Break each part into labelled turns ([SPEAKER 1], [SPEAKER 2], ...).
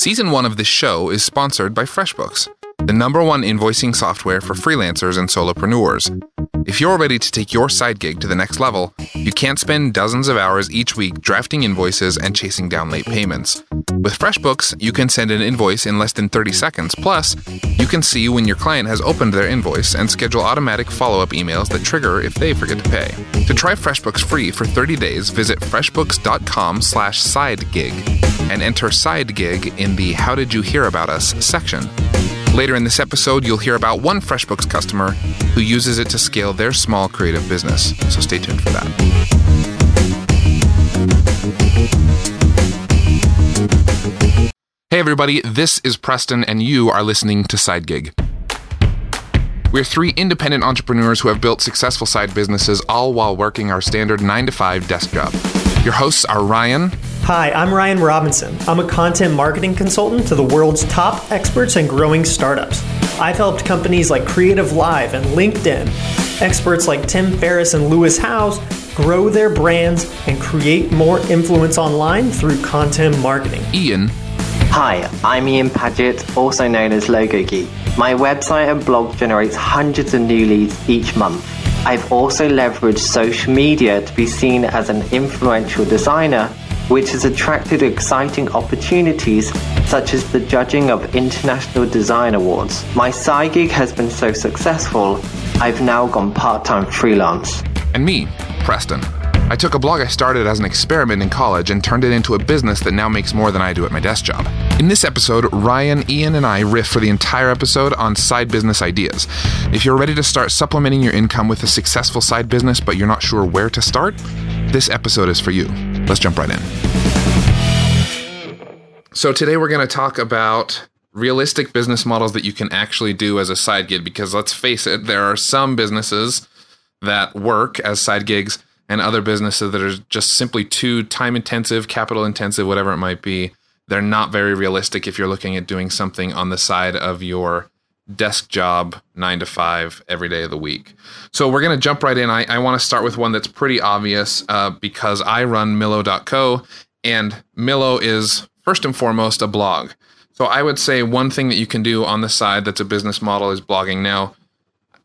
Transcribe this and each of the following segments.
[SPEAKER 1] Season 1 of this show is sponsored by FreshBooks, the number one invoicing software for freelancers and solopreneurs. If you're ready to take your side gig to the next level, you can't spend dozens of hours each week drafting invoices and chasing down late payments. With FreshBooks, you can send an invoice in less than 30 seconds. Plus, you can see when your client has opened their invoice and schedule automatic follow up emails that trigger if they forget to pay. To try FreshBooks free for 30 days, visit freshbooks.com slash sidegig and enter sidegig in the How Did You Hear About Us section. Later in this episode, you'll hear about one FreshBooks customer who uses it to scale their small creative business. So stay tuned for that. Hey, everybody, this is Preston, and you are listening to Side Gig. We're three independent entrepreneurs who have built successful side businesses all while working our standard 9 to 5 desk job. Your hosts are Ryan.
[SPEAKER 2] Hi, I'm Ryan Robinson. I'm a content marketing consultant to the world's top experts and growing startups. I've helped companies like Creative Live and LinkedIn, experts like Tim Ferriss and Lewis Howes grow their brands and create more influence online through content marketing.
[SPEAKER 1] Ian.
[SPEAKER 3] Hi, I'm Ian Paget, also known as Logo Geek. My website and blog generates hundreds of new leads each month. I've also leveraged social media to be seen as an influential designer, which has attracted exciting opportunities such as the judging of international design awards. My side gig has been so successful, I've now gone part time freelance.
[SPEAKER 1] And me, Preston. I took a blog I started as an experiment in college and turned it into a business that now makes more than I do at my desk job. In this episode, Ryan, Ian, and I riff for the entire episode on side business ideas. If you're ready to start supplementing your income with a successful side business but you're not sure where to start, this episode is for you. Let's jump right in. So, today we're going to talk about realistic business models that you can actually do as a side gig because let's face it, there are some businesses that work as side gigs and other businesses that are just simply too time intensive, capital intensive, whatever it might be. They're not very realistic if you're looking at doing something on the side of your desk job, nine to five, every day of the week. So we're going to jump right in. I, I want to start with one that's pretty obvious uh, because I run Millo.co, and Millo is first and foremost a blog. So I would say one thing that you can do on the side that's a business model is blogging. Now,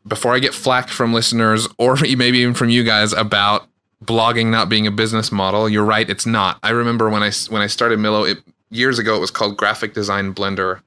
[SPEAKER 1] before I get flack from listeners or maybe even from you guys about blogging not being a business model. You're right, it's not. I remember when I when I started Millo it, years ago. It was called Graphic Design Blender,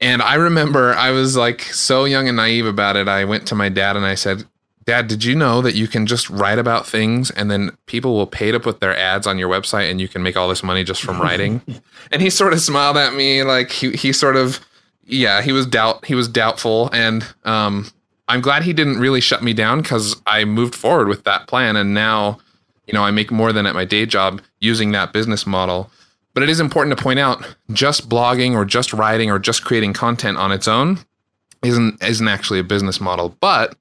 [SPEAKER 1] and I remember I was like so young and naive about it. I went to my dad and I said, "Dad, did you know that you can just write about things and then people will pay to put their ads on your website and you can make all this money just from writing?" and he sort of smiled at me like he he sort of yeah he was doubt he was doubtful and um I'm glad he didn't really shut me down because I moved forward with that plan and now, you know, I make more than at my day job using that business model. But it is important to point out just blogging or just writing or just creating content on its own isn't isn't actually a business model. But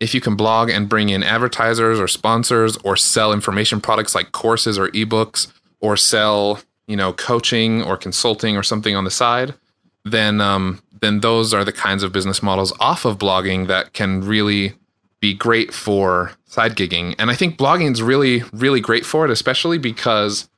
[SPEAKER 1] if you can blog and bring in advertisers or sponsors or sell information products like courses or ebooks or sell, you know, coaching or consulting or something on the side, then um, then those are the kinds of business models off of blogging that can really be great for side gigging. And I think blogging is really, really great for it, especially because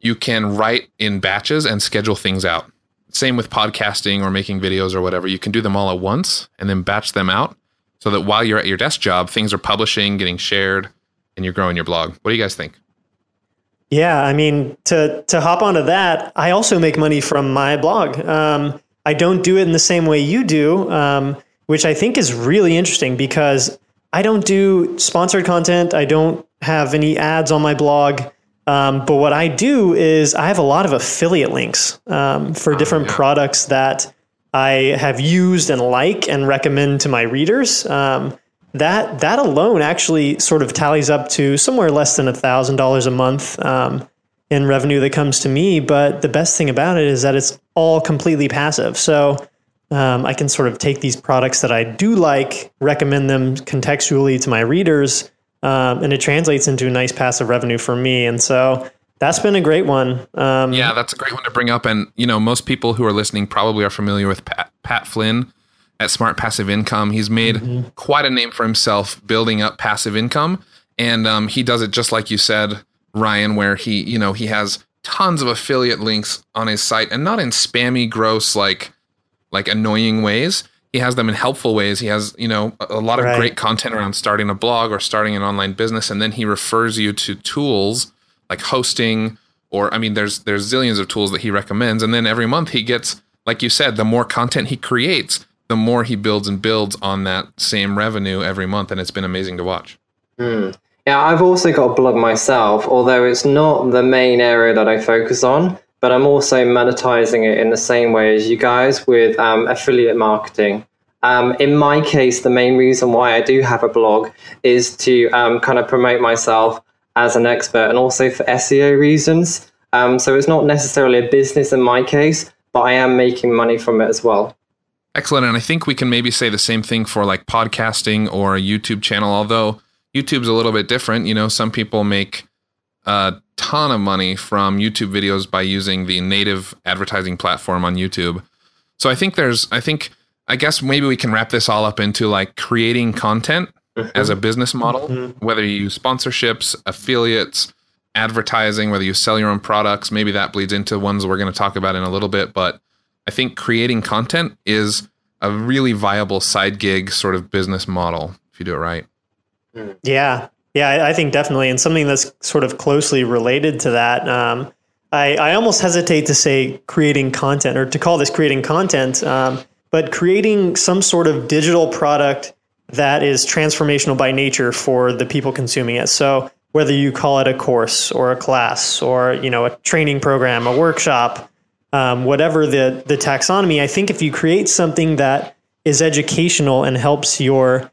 [SPEAKER 1] you can write in batches and schedule things out. Same with podcasting or making videos or whatever. You can do them all at once and then batch them out so that while you're at your desk job, things are publishing, getting shared, and you're growing your blog. What do you guys think?
[SPEAKER 2] Yeah, I mean, to to hop onto that, I also make money from my blog. Um, I don't do it in the same way you do, um, which I think is really interesting because I don't do sponsored content. I don't have any ads on my blog. Um, but what I do is I have a lot of affiliate links um, for oh, different yeah. products that I have used and like and recommend to my readers. Um, that that alone actually sort of tallies up to somewhere less than a thousand dollars a month um, in revenue that comes to me. But the best thing about it is that it's all completely passive. So um, I can sort of take these products that I do like, recommend them contextually to my readers, um, and it translates into a nice passive revenue for me. And so that's been a great one.
[SPEAKER 1] Um, yeah, that's a great one to bring up. And you know, most people who are listening probably are familiar with Pat, Pat Flynn at Smart Passive Income. He's made mm-hmm. quite a name for himself building up passive income, and um, he does it just like you said Ryan, where he, you know, he has tons of affiliate links on his site and not in spammy, gross, like like annoying ways. He has them in helpful ways. He has, you know, a, a lot of
[SPEAKER 2] Right.
[SPEAKER 1] great content around starting a blog or starting an online business, and then he refers you to tools like hosting or I mean, there's there's zillions of tools that he recommends, and then every month he gets, like you said, the more content he creates, the more he builds and builds on that same revenue every month, and it's been amazing to watch.
[SPEAKER 3] Hmm. Yeah, I've also got a blog myself, although it's not the main area that I focus on, but I'm also monetizing it in the same way as you guys with um, affiliate marketing. Um, in my case, the main reason why I do have a blog is to um, kind of promote myself as an expert and also for SEO reasons. Um, so it's not necessarily a business in my case, but I am making money from it as well.
[SPEAKER 1] Excellent. And I think we can maybe say the same thing for like podcasting or a YouTube channel, although YouTube's a little bit different. You know, some people make a ton of money from YouTube videos by using the native advertising platform on YouTube. So I think there's, I think, I guess maybe we can wrap this all up into like creating content as a mm-hmm. business model, mm-hmm. whether you use sponsorships, affiliates, advertising, whether you sell your own products, maybe that bleeds into ones we're going to talk about in a little bit. But I think creating content is a really viable side gig sort of business model if you do it right. Mm.
[SPEAKER 2] Yeah, yeah, I, I think definitely, and something that's sort of closely related to that. Um, I, I almost hesitate to say creating content or to call this creating content, um, but creating some sort of digital product that is transformational by nature for the people consuming it. So whether you call it a course or a class or you know a training program, a workshop, um, whatever the the taxonomy, I think if you create something that is educational and helps your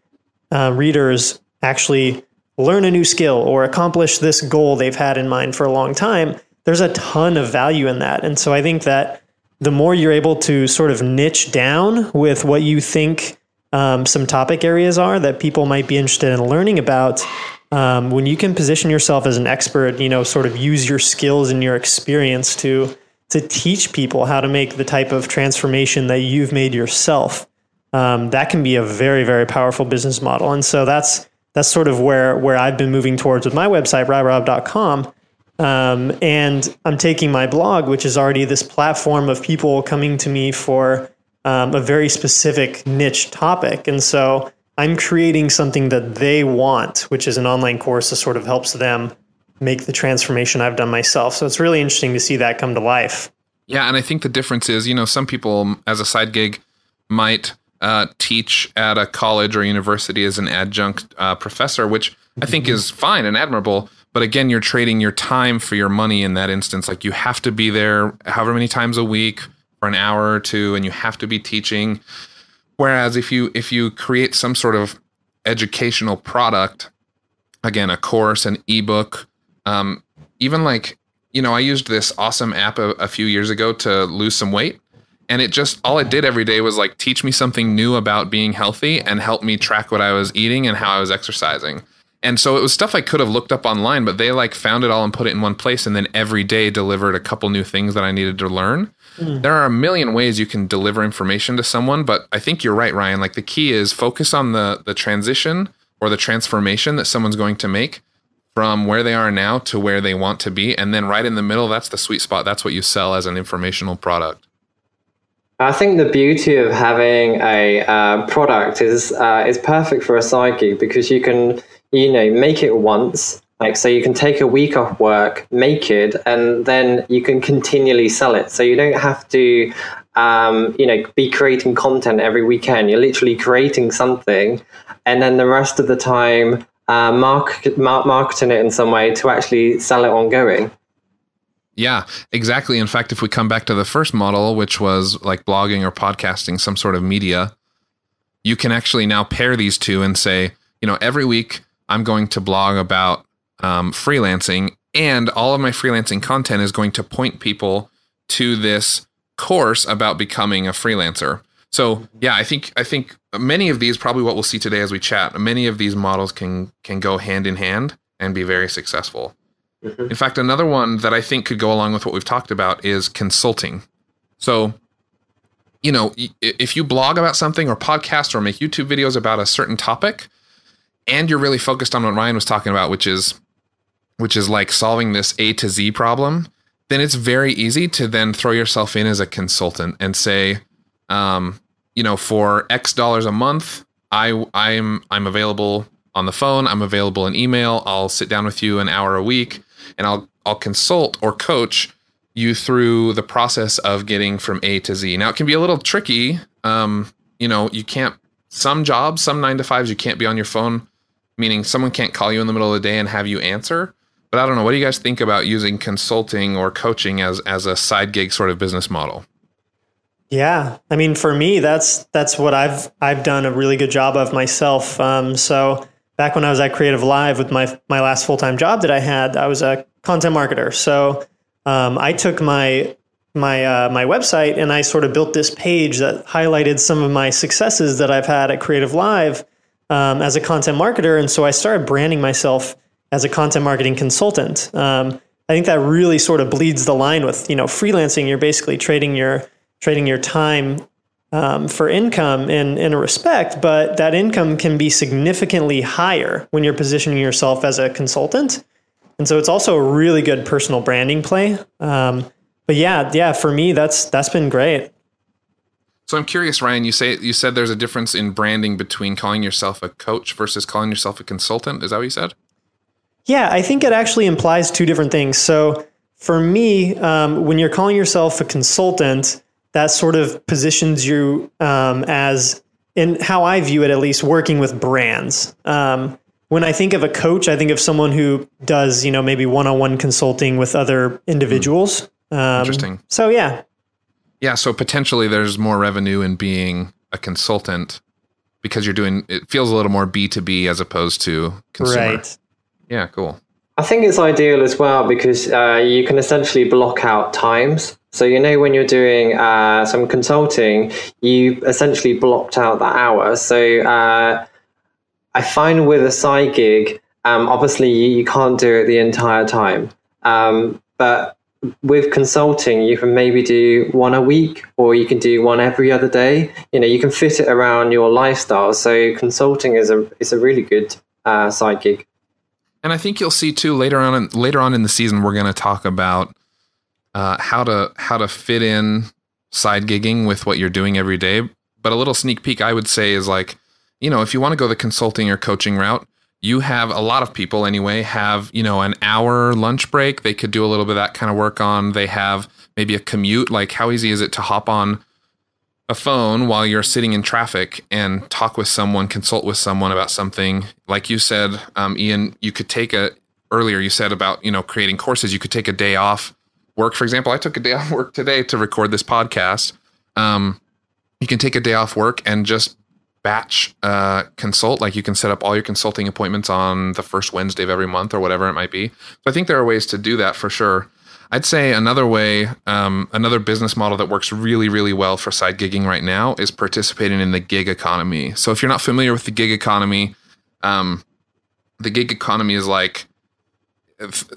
[SPEAKER 2] uh, readers actually learn a new skill or accomplish this goal they've had in mind for a long time, there's a ton of value in that. And so I think that the more you're able to sort of niche down with what you think um, some topic areas are that people might be interested in learning about, um, when you can position yourself as an expert, you know, sort of use your skills and your experience to to teach people how to make the type of transformation that you've made yourself um, that can be a very very powerful business model and so that's that's sort of where where I've been moving towards with my website ryrob.com um, and I'm taking my blog which is already this platform of people coming to me for um, a very specific niche topic. And so I'm creating something that they want which is an online course that sort of helps them make the transformation I've done myself. So it's really interesting to see that come to life.
[SPEAKER 1] Yeah, and I think the difference is, you know, some people as a side gig might uh, teach at a college or university as an adjunct uh, professor, which I think is fine and admirable. But again, you're trading your time for your money in that instance. Like you have to be there however many times a week for an hour or two, and you have to be teaching. Whereas if you if you create some sort of educational product, again, a course, an ebook, um, even like you know, I used this awesome app a, a few years ago to lose some weight. And it just, all it did every day was like teach me something new about being healthy and help me track what I was eating and how I was exercising. And so it was stuff I could have looked up online, but they like found it all and put it in one place and then every day delivered a couple new things that I needed to learn. Hmm. There are a million ways you can deliver information to someone, but I think you're right, Ryan. Like the key is focus on the the transition or the transformation that someone's going to make from where they are now to where they want to be. And then right in the middle, that's the sweet spot. That's what you sell as an informational product.
[SPEAKER 3] I think the beauty of having a uh, product is uh, is perfect for a side gig because you can you know make it once like so you can take a week off work make it and then you can continually sell it. So you don't have to um, you know be creating content every weekend. You're literally creating something and then the rest of the time uh, mark, mar- marketing it in some way to actually sell it ongoing
[SPEAKER 1] Yeah, exactly. In fact, if we come back to the first model, which was like blogging or podcasting, some sort of media, you can actually now pair these two and say, you know, every week I'm going to blog about um, freelancing, and all of my freelancing content is going to point people to this course about becoming a freelancer. So yeah, I think I think many of these probably what we'll see today as we chat. Many of these models can can go hand in hand and be very successful. In fact, another one that I think could go along with what we've talked about is consulting. So, you know, if you blog about something or podcast or make YouTube videos about a certain topic, and you're really focused on what Ryan was talking about, which is which is like solving this A to Z problem, then it's very easy to then throw yourself in as a consultant and say, um, you know, for X dollars a month, I I'm I'm available on the phone. I'm available in email. I'll sit down with you an hour a week, and I'll I'll consult or coach you through the process of getting from A to Z. Now it can be a little tricky. Um, you know, you can't some jobs, some nine to fives, you can't be on your phone, meaning someone can't call you in the middle of the day and have you answer. But I don't know. What do you guys think about using consulting or coaching as as a side gig sort of business model?
[SPEAKER 2] Yeah, I mean, for me, that's that's what I've I've done a really good job of myself. Um, so back when I was at Creative Live with my my last full time job that I had, I was a content marketer. So um, I took my my uh, my website and I sort of built this page that highlighted some of my successes that I've had at Creative Live um, as a content marketer, and so I started branding myself as a content marketing consultant. Um, I think that really sort of bleeds the line with you know freelancing. You're basically trading your trading your time um, for income in in a respect, but that income can be significantly higher when you're positioning yourself as a consultant. And so it's also a really good personal branding play. Um, but yeah, yeah, for me, that's that's been great.
[SPEAKER 1] So I'm curious, Ryan. You say you said there's a difference in branding between calling yourself a coach versus calling yourself a consultant. Is that what you said?
[SPEAKER 2] Yeah, I think it actually implies two different things. So for me, um, when you're calling yourself a consultant, that sort of positions you um, as, in how I view it at least, working with brands. Um, when I think of a coach, I think of someone who does, you know, maybe one-on-one consulting with other individuals.
[SPEAKER 1] Mm. Interesting.
[SPEAKER 2] So yeah,
[SPEAKER 1] yeah. So potentially, there's more revenue in being a consultant because you're doing. It feels a little more B two B as opposed to consumer.
[SPEAKER 2] Right.
[SPEAKER 1] Yeah. Cool.
[SPEAKER 3] I think it's ideal as well because uh, you can essentially block out times. So you know when you're doing uh, some consulting, you essentially blocked out that hour. So uh, I find with a side gig, um, obviously you, you, can't do it the entire time. Um, but with consulting, you can maybe do one a week or you can do one every other day. You know, you can fit it around your lifestyle. So consulting is a is a really good uh, side gig.
[SPEAKER 1] And I think you'll see too later on in, later on in the season we're going to talk about uh, how to how to fit in side gigging with what you're doing every day. But a little sneak peek I would say is like you know, if you want to go the consulting or coaching route, you have a lot of people anyway have, you know, an hour lunch break. They could do a little bit of that kind of work on. They have maybe a commute. Like, how easy is it to hop on a phone while you're sitting in traffic and talk with someone, consult with someone about something? Like you said, um, Ian, you could take a, earlier you said about, you know, creating courses. You could take a day off work. For example, I took a day off work today to record this podcast. Um, you can take a day off work and just batch uh, consult. Like you can set up all your consulting appointments on the first Wednesday of every month or whatever it might be. So I think there are ways to do that for sure. I'd say another way, um, another business model that works really, really well for side gigging right now is participating in the gig economy. So if you're not familiar with the gig economy, um, the gig economy is like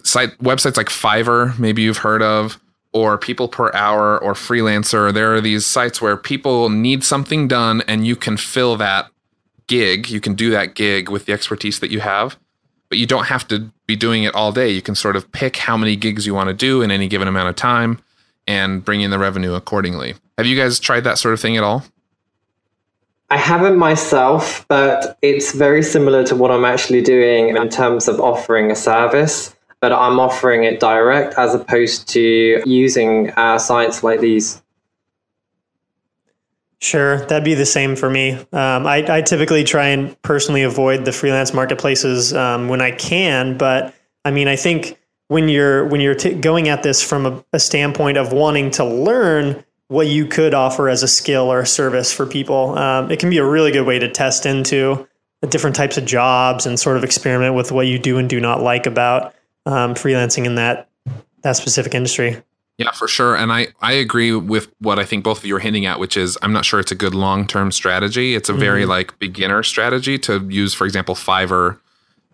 [SPEAKER 1] site websites like Fiverr, maybe you've heard of, or people per hour or freelancer. There are these sites where people need something done and you can fill that gig. You can do that gig with the expertise that you have, but you don't have to be doing it all day. You can sort of pick how many gigs you want to do in any given amount of time and bring in the revenue accordingly. Have you guys tried that sort of thing at all?
[SPEAKER 3] I haven't myself, but it's very similar to what I'm actually doing in terms of offering a service but I'm offering it direct as opposed to using uh, sites like these.
[SPEAKER 2] Sure, that'd be the same for me. Um, I, I, typically try and personally avoid the freelance marketplaces um, when I can, but I mean, I think when you're when you're t- going at this from a, a standpoint of wanting to learn what you could offer as a skill or a service for people, um, it can be a really good way to test into the different types of jobs and sort of experiment with what you do and do not like about um, freelancing in that that specific industry.
[SPEAKER 1] Yeah, for sure. And I, I agree with what I think both of you are hinting at, which is I'm not sure it's a good long term strategy. It's a mm-hmm. very like beginner strategy to use, for example, Fiverr.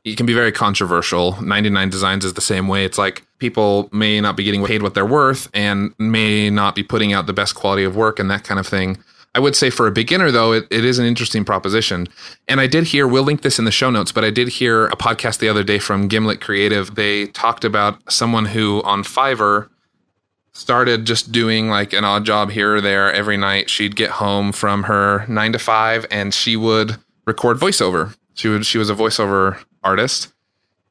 [SPEAKER 1] It can be very controversial. 99 Designs is the same way. It's like people may not be getting paid what they're worth and may not be putting out the best quality of work and that kind of thing. I would say for a beginner, though, it, it is an interesting proposition. And I did hear, we'll link this in the show notes, but I did hear a podcast the other day from Gimlet Creative. They talked about someone who on Fiverr started just doing like an odd job here or there every night. She'd get home from her nine to five and she would record voiceover. She would she was a voiceover artist.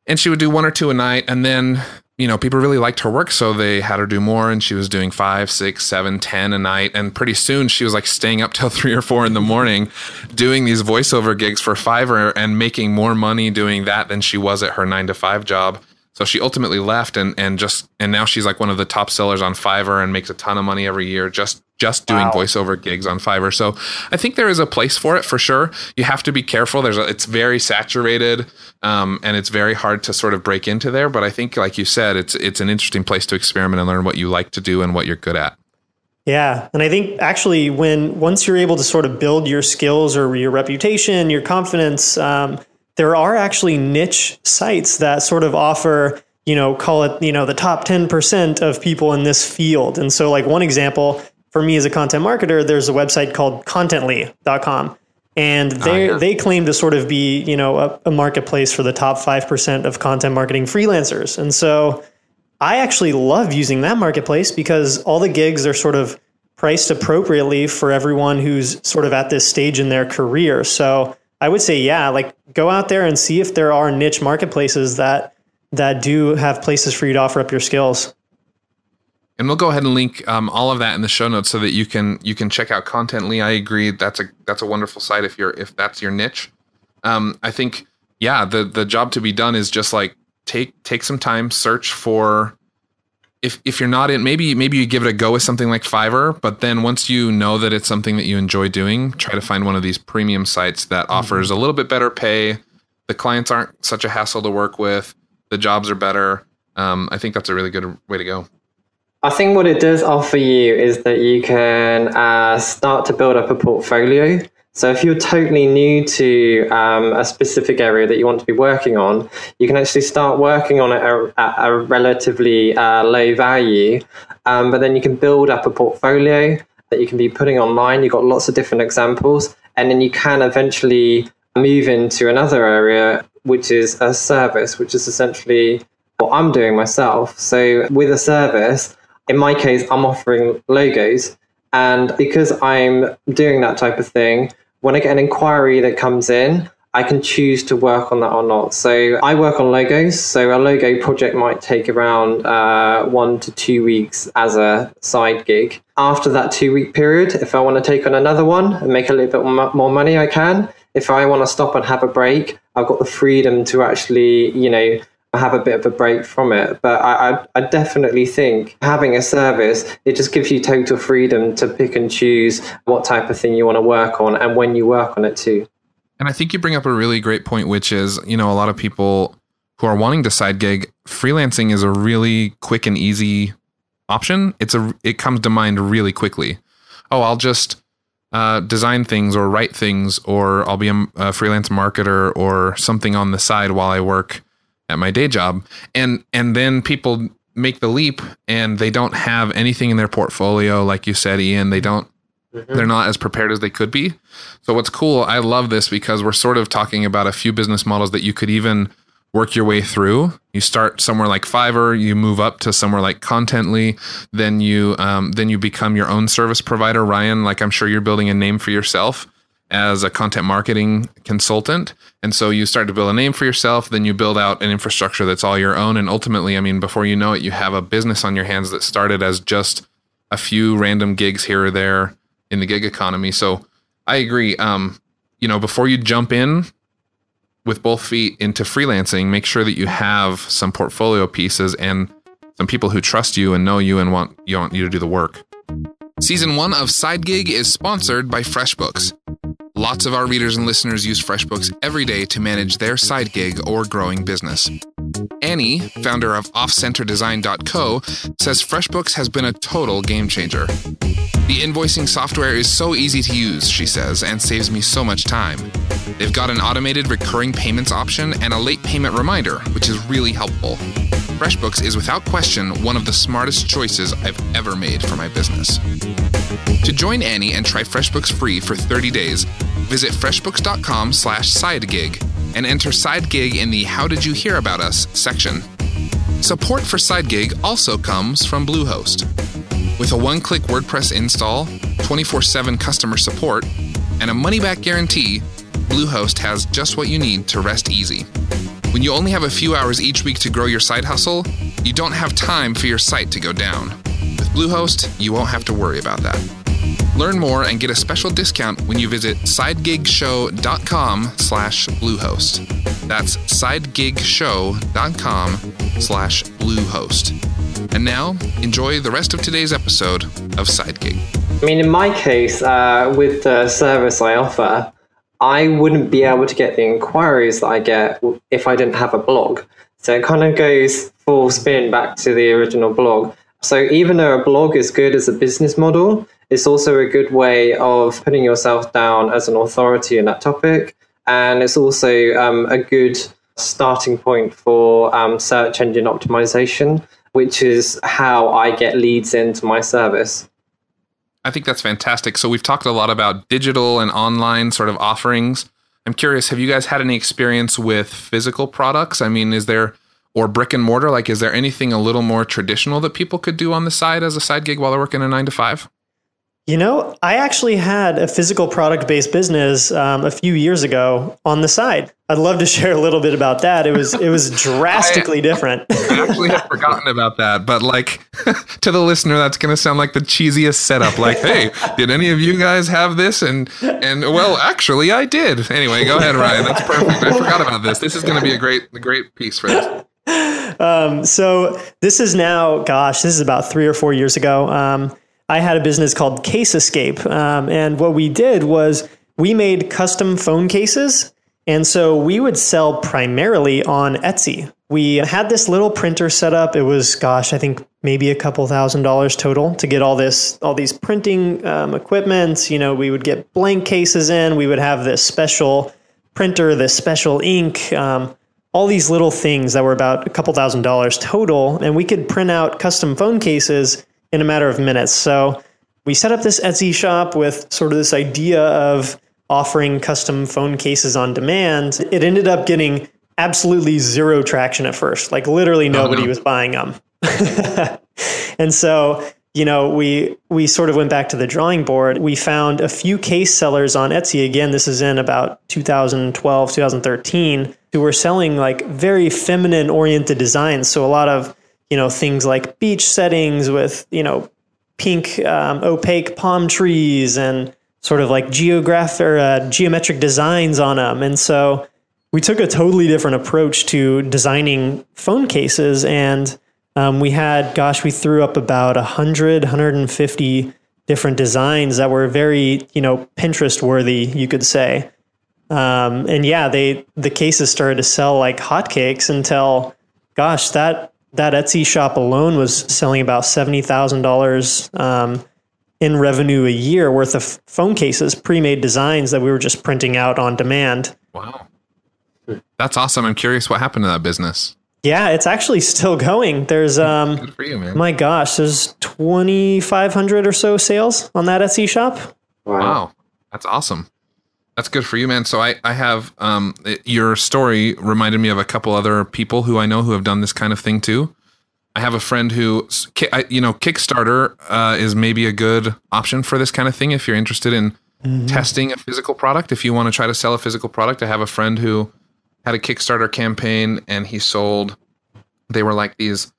[SPEAKER 1] And she would do one or two a night and then you know, people really liked her work, so they had her do more, and she was doing five, six, seven, ten a night. And pretty soon, she was like staying up till three or four in the morning, doing these voiceover gigs for Fiverr and making more money doing that than she was at her nine to five job. So she ultimately left and and just and now she's like one of the top sellers on Fiverr and makes a ton of money every year just just doing wow. voiceover gigs on Fiverr. So I think there is a place for it for sure. You have to be careful. There's a, it's very saturated um, and it's very hard to sort of break into there. But I think, like you said, it's it's an interesting place to experiment and learn what you like to do and what you're good at.
[SPEAKER 2] Yeah, and I think actually when once you're able to sort of build your skills or your reputation, your confidence. Um, there are actually niche sites that sort of offer, you know, call it, you know, the top 10% of people in this field. And so, like, one example for me as a content marketer, there's a website called contently.com. And ah, they, oh, yeah. they claim to sort of be, you know, a, a marketplace for the top 5% of content marketing freelancers. And so, I actually love using that marketplace because all the gigs are sort of priced appropriately for everyone who's sort of at this stage in their career. So I would say, yeah, like go out there and see if there are niche marketplaces that that do have places for you to offer up your skills.
[SPEAKER 1] And we'll go ahead and link um, all of that in the show notes so that you can you can check out Contently. I agree that's a that's a wonderful site if you're if that's your niche. Um, I think yeah, the the job to be done is just like take take some time, search for if if you're not in maybe maybe you give it a go with something like Fiverr, but then once you know that it's something that you enjoy doing, try to find one of these premium sites that mm-hmm. offers a little bit better pay. The clients aren't such a hassle to work with. The jobs are better. Um, I think that's a really good way to go.
[SPEAKER 3] I think what it does offer you is that you can uh, start to build up a portfolio so if you're totally new to um, a specific area that you want to be working on, you can actually start working on it at a relatively uh, low value, um, but then you can build up a portfolio that you can be putting online. You've got lots of different examples, and then you can eventually move into another area, which is a service, which is essentially what I'm doing myself. So with a service, in my case, I'm offering logos. And because I'm doing that type of thing, when I get an inquiry that comes in, I can choose to work on that or not. So I work on logos. So a logo project might take around uh, one to two weeks as a side gig. After that two week period, if I want to take on another one and make a little bit more money, I can. If I want to stop and have a break, I've got the freedom to actually, you know, have a bit of a break from it. But I, I, I, definitely think having a service, it just gives you total freedom to pick and choose what type of thing you want to work on and when you work on it too.
[SPEAKER 1] And I think you bring up a really great point, which is, you know, a lot of people who are wanting to side gig, freelancing is a really quick and easy option. It's a, it comes to mind really quickly. Oh, I'll just uh, design things or write things, or I'll be a, a freelance marketer or something on the side while I work at my day job. And and then people make the leap and they don't have anything in their portfolio like you said Ian they don't mm-hmm. they're not as prepared as they could be. So what's cool I love this because we're sort of talking about a few business models that you could even work your way through. You start somewhere like Fiverr you move up to somewhere like Contently then you um, then you become your own service provider. Ryan like I'm sure you're building a name for yourself as a content marketing consultant. And so you start to build a name for yourself, then you build out an infrastructure that's all your own. And ultimately, I mean, before you know it, you have a business on your hands that started as just a few random gigs here or there in the gig economy. So I agree. Um, you know, before you jump in with both feet into freelancing, make sure that you have some portfolio pieces and some people who trust you and know you and want you want you to do the work. Season one of Side Gig is sponsored by FreshBooks. Lots of our readers and listeners use FreshBooks every day to manage their side gig or growing business. Annie, founder of offcenterdesign.co, says FreshBooks has been a total game changer. The invoicing software is so easy to use, she says, and saves me so much time. They've got an automated recurring payments option and a late payment reminder, which is really helpful. FreshBooks is without question one of the smartest choices I've ever made for my business. To join Annie and try FreshBooks free for 30 days, visit freshbooks.com slash sidegig and enter SideGig in the How Did You Hear About Us section. Support for SideGig also comes from Bluehost. With a one click WordPress install, 24 7 customer support, and a money back guarantee, Bluehost has just what you need to rest easy. When you only have a few hours each week to grow your side hustle, you don't have time for your site to go down. With Bluehost, you won't have to worry about that. Learn more and get a special discount when you visit sidegigshow.com slash bluehost. That's sidegigshow.com slash bluehost. And now, enjoy the rest of today's episode of SideGig.
[SPEAKER 3] I mean, in my case, uh, with the service I offer, I wouldn't be able to get the inquiries that I get if I didn't have a blog. So it kind of goes full spin back to the original blog. So even though a blog is good as a business model, it's also a good way of putting yourself down as an authority in that topic. And it's also um, a good starting point for um, search engine optimization, which is how I get leads into my service.
[SPEAKER 1] I think that's fantastic. So we've talked a lot about digital and online sort of offerings. I'm curious, have you guys had any experience with physical products? I mean, is there or brick and mortar? Like, is there anything a little more traditional that people could do on the side as a side gig while they're working a nine to five?
[SPEAKER 2] You know, I actually had a physical product based business um, a few years ago on the side. I'd love to share a little bit about that. It was it was drastically
[SPEAKER 1] I,
[SPEAKER 2] different.
[SPEAKER 1] I actually had forgotten about that, but like to the listener, that's going to sound like the cheesiest setup. Like, hey, did any of you guys have this? And and well, actually, I did. Anyway, go ahead, Ryan. That's perfect. I forgot about this. This is going to be a great a great piece for this.
[SPEAKER 2] Um, so this is now, gosh, this is about three or four years ago. Um, I had a business called Case Escape. Um, and what we did was we made custom phone cases. And so we would sell primarily on Etsy. We had this little printer set up. It was, gosh, I think maybe a couple thousand dollars total to get all this, all these printing um, equipment. You know, we would get blank cases in. We would have this special printer, this special ink, um, all these little things that were about a couple thousand dollars total. And we could print out custom phone cases in a matter of minutes. So we set up this Etsy shop with sort of this idea of offering custom phone cases on demand. It ended up getting absolutely zero traction at first. Like literally oh, nobody oh, no. was buying them. and so, you know, we we sort of went back to the drawing board. We found a few case sellers on Etsy. Again, this is in about 2012, 2013, who were selling like very feminine oriented designs. So a lot of you know things like beach settings with you know pink um, opaque palm trees and sort of like geographic or uh, geometric designs on them and so we took a totally different approach to designing phone cases and um, we had gosh we threw up about 100 150 different designs that were very you know pinterest worthy you could say. Um, and yeah they the cases started to sell like hotcakes until gosh that that Etsy shop alone was selling about seventy thousand um, dollars in revenue a year worth of phone cases, pre-made designs that we were just printing out on demand.
[SPEAKER 1] Wow, that's awesome! I'm curious what happened to that business.
[SPEAKER 2] Yeah, it's actually still going. There's um,
[SPEAKER 1] good for you, man.
[SPEAKER 2] My gosh, there's 2,500 or so sales on that Etsy shop.
[SPEAKER 1] Wow, wow. that's awesome. That's good for you, man. So I, I have um, your story reminded me of a couple other people who I know who have done this kind of thing too. I have a friend who, you know, Kickstarter uh, is maybe a good option for this kind of thing if you're interested in mm-hmm. testing a physical product. If you want to try to sell a physical product, I have a friend who had a Kickstarter campaign and he sold. They were like these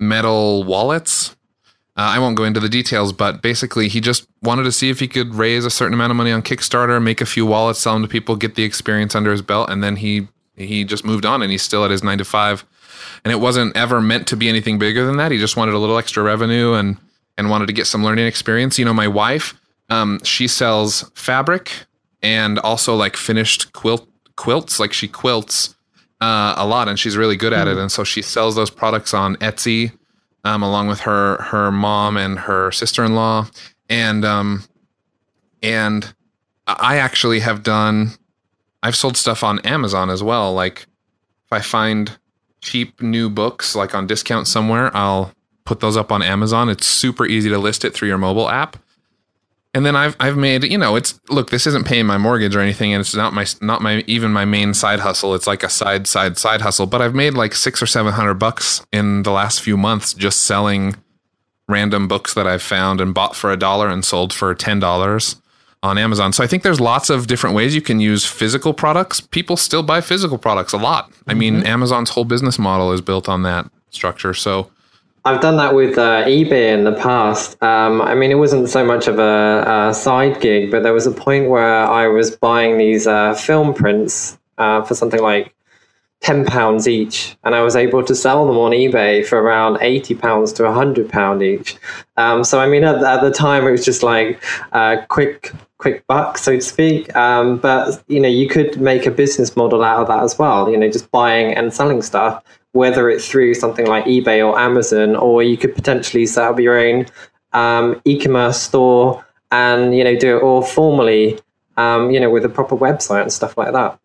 [SPEAKER 1] metal wallets uh, I won't go into the details, but basically, he just wanted to see if he could raise a certain amount of money on Kickstarter, make a few wallets, sell them to people, get the experience under his belt, and then he he just moved on, and he's still at his nine to five. And it wasn't ever meant to be anything bigger than that. He just wanted a little extra revenue and and wanted to get some learning experience. You know, my wife, um, she sells fabric and also like finished quilt quilts. Like she quilts uh, a lot, and she's really good at mm. it. And so she sells those products on Etsy um, along with her her mom and her sister in law, and um, and I actually have done. I've sold stuff on Amazon as well. Like if I find cheap new books like on discount somewhere, I'll put those up on Amazon. It's super easy to list it through your mobile app and then I've I've made you know it's look this isn't paying my mortgage or anything and it's not my not my even my main side hustle it's like a side side side hustle but I've made like six or seven hundred bucks in the last few months just selling random books that I've found and bought for a dollar and sold for ten dollars on Amazon. So I think there's lots of different ways you can use physical products. People still buy physical products a lot. I mean, mm-hmm. Amazon's whole business model is built on that structure. So
[SPEAKER 3] I've done that with uh, eBay in the past. Um, I mean, it wasn't so much of a, a, side gig, but there was a point where I was buying these uh, film prints uh, for something like ten pounds each, and I was able to sell them on eBay for around eighty pounds to hundred pound each. Um, so I mean, at, at, the time, it was just like a quick, quick buck, so to speak. Um, but you know, you could make a business model out of that as well. You know, just buying and selling stuff, whether it's through something like eBay or Amazon, or you could potentially set up your own um, e-commerce store and you know do it all formally. Um, you know, with a proper website and stuff like that.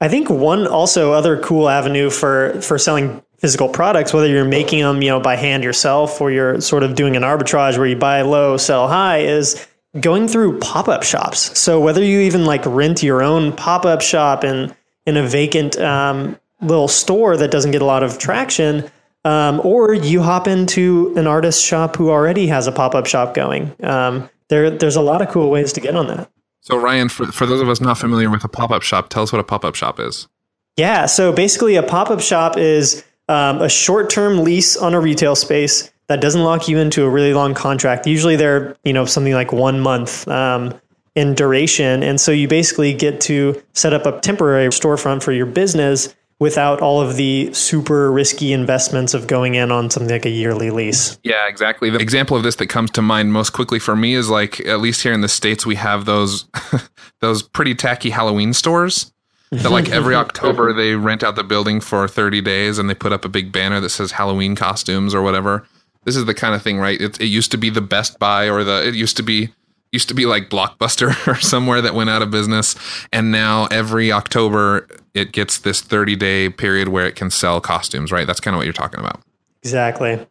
[SPEAKER 2] I think one also other cool avenue for for selling physical products, whether you're making them, you know, by hand yourself or you're sort of doing an arbitrage where you buy low, sell high, is going through pop-up shops. So whether you even like rent your own pop-up shop in in a vacant um, little store that doesn't get a lot of traction, um, or you hop into an artist shop who already has a pop-up shop going. Um, there, there's a lot of cool ways to get on that.
[SPEAKER 1] So, Ryan, for, for those of us not familiar with a pop up shop, tell us what a pop up shop is.
[SPEAKER 2] Yeah. So, basically, a pop up shop is um, a short term lease on a retail space that doesn't lock you into a really long contract. Usually, they're, you know, something like one month. Um, in duration. And so you basically get to set up a temporary storefront for your business without all of the super risky investments of going in on something like a yearly lease.
[SPEAKER 1] Yeah, exactly. The example of this that comes to mind most quickly for me is like at least here in the states we have those those pretty tacky Halloween stores that like every October they rent out the building for 30 days and they put up a big banner that says Halloween costumes or whatever. This is the kind of thing, right? It, it used to be the Best Buy or the it used to be used to be like Blockbuster or somewhere that went out of business. And now every October, it gets this 30 day period where it can sell costumes, right? That's kind of what you're talking about.
[SPEAKER 2] Exactly.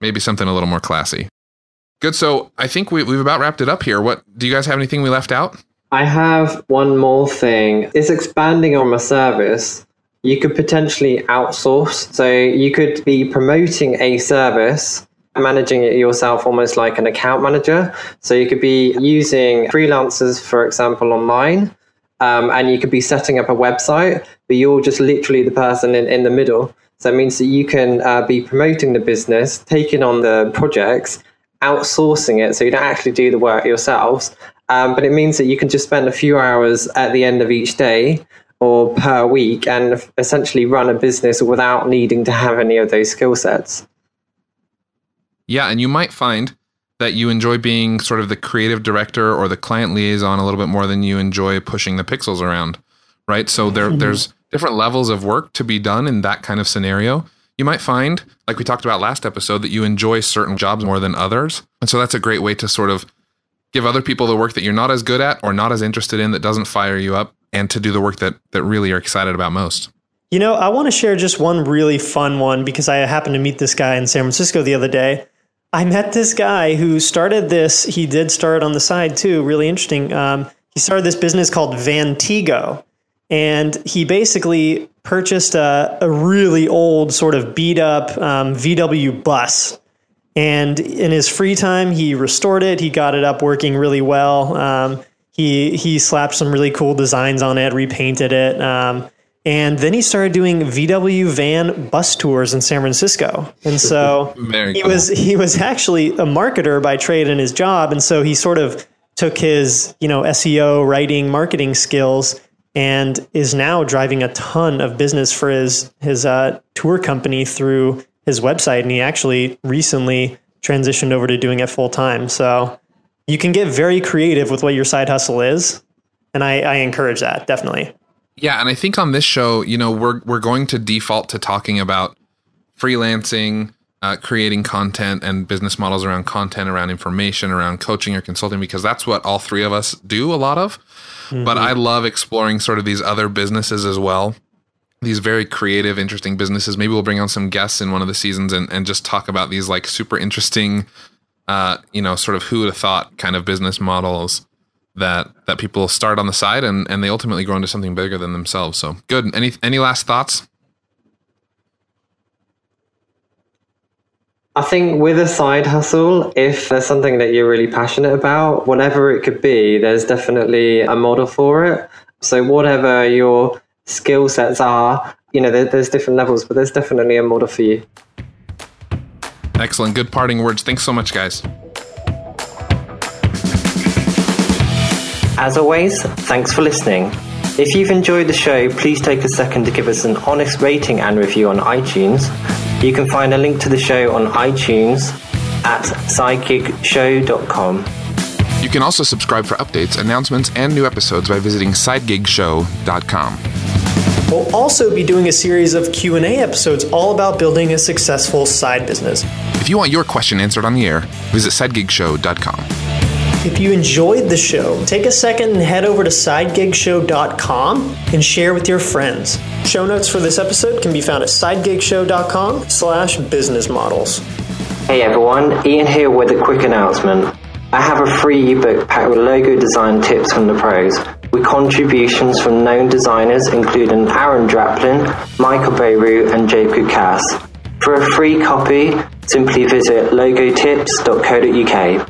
[SPEAKER 1] Maybe something a little more classy. Good. So I think we, we've about wrapped it up here. What do you guys have anything we left out?
[SPEAKER 3] I have one more thing. It's expanding on a service. You could potentially outsource. So you could be promoting a service managing it yourself almost like an account manager. So you could be using freelancers, for example, online, um, and you could be setting up a website, but you're just literally the person in, in the middle. So it means that you can uh, be promoting the business, taking on the projects, outsourcing it so you don't actually do the work yourselves. Um, but it means that you can just spend a few hours at the end of each day or per week and essentially run a business without needing to have any of those skill sets.
[SPEAKER 1] Yeah, and you might find that you enjoy being sort of the creative director or the client liaison a little bit more than you enjoy pushing the pixels around, right? So there mm-hmm. there's different levels of work to be done in that kind of scenario. You might find, like we talked about last episode, that you enjoy certain jobs more than others. And so that's a great way to sort of give other people the work that you're not as good at or not as interested in that doesn't fire you up and to do the work that that really you're excited about most.
[SPEAKER 2] You know, I want to share just one really fun one because I happened to meet this guy in San Francisco the other day. I met this guy who started this. He did start on the side too. Really interesting. Um, he started this business called Vantigo, and he basically purchased a, a really old, sort of beat up um, VW bus. And in his free time, he restored it. He got it up working really well. Um, he he slapped some really cool designs on it, repainted it. Um, and then he started doing VW van bus tours in San Francisco. And so he cool. was he was actually a marketer by trade in his job. And so he sort of took his, you know, SEO, writing, marketing skills and is now driving a ton of business for his his uh, tour company through his website. And he actually recently transitioned over to doing it full time. So you can get very creative with what your side hustle is. And I, I encourage that definitely.
[SPEAKER 1] Yeah, and I think on this show, you know, we're we're going to default to talking about freelancing, uh, creating content, and business models around content, around information, around coaching or consulting, because that's what all three of us do a lot of. Mm-hmm. But I love exploring sort of these other businesses as well. These very creative, interesting businesses. Maybe we'll bring on some guests in one of the seasons and, and just talk about these like super interesting, uh, you know, sort of who would have thought kind of business models that that people start on the side and and they ultimately grow into something bigger than themselves. So good. Any any last thoughts?
[SPEAKER 3] I think with a side hustle, if there's something that you're really passionate about, whatever it could be, there's definitely a model for it. So, whatever your skill sets are, you know, there, there's different levels, but there's definitely a model for you.
[SPEAKER 1] Excellent. Good parting words. Thanks so much, guys.
[SPEAKER 3] As always, thanks for listening. If you've enjoyed the show, please take a second to give us an honest rating and review on iTunes. You can find a link to the show on iTunes at sidegigshow.com.
[SPEAKER 1] You can also subscribe for updates, announcements, and new episodes by visiting sidegigshow.com.
[SPEAKER 2] We'll also be doing a series of Q&A episodes all about building a successful side business.
[SPEAKER 1] If you want your question answered on the air, visit sidegigshow.com.
[SPEAKER 2] If you enjoyed the show, take a second and head over to sidegigshow.com and share with your friends. Show notes for this episode can be found at sidegigshow.com slash business models.
[SPEAKER 3] Hey everyone, Ian here with a quick announcement. I have a free ebook packed with logo design tips from the pros, with contributions from known designers including Aaron Draplin, Michael Bierut, and Jacob Cass. For a free copy, simply visit logotips.co.uk.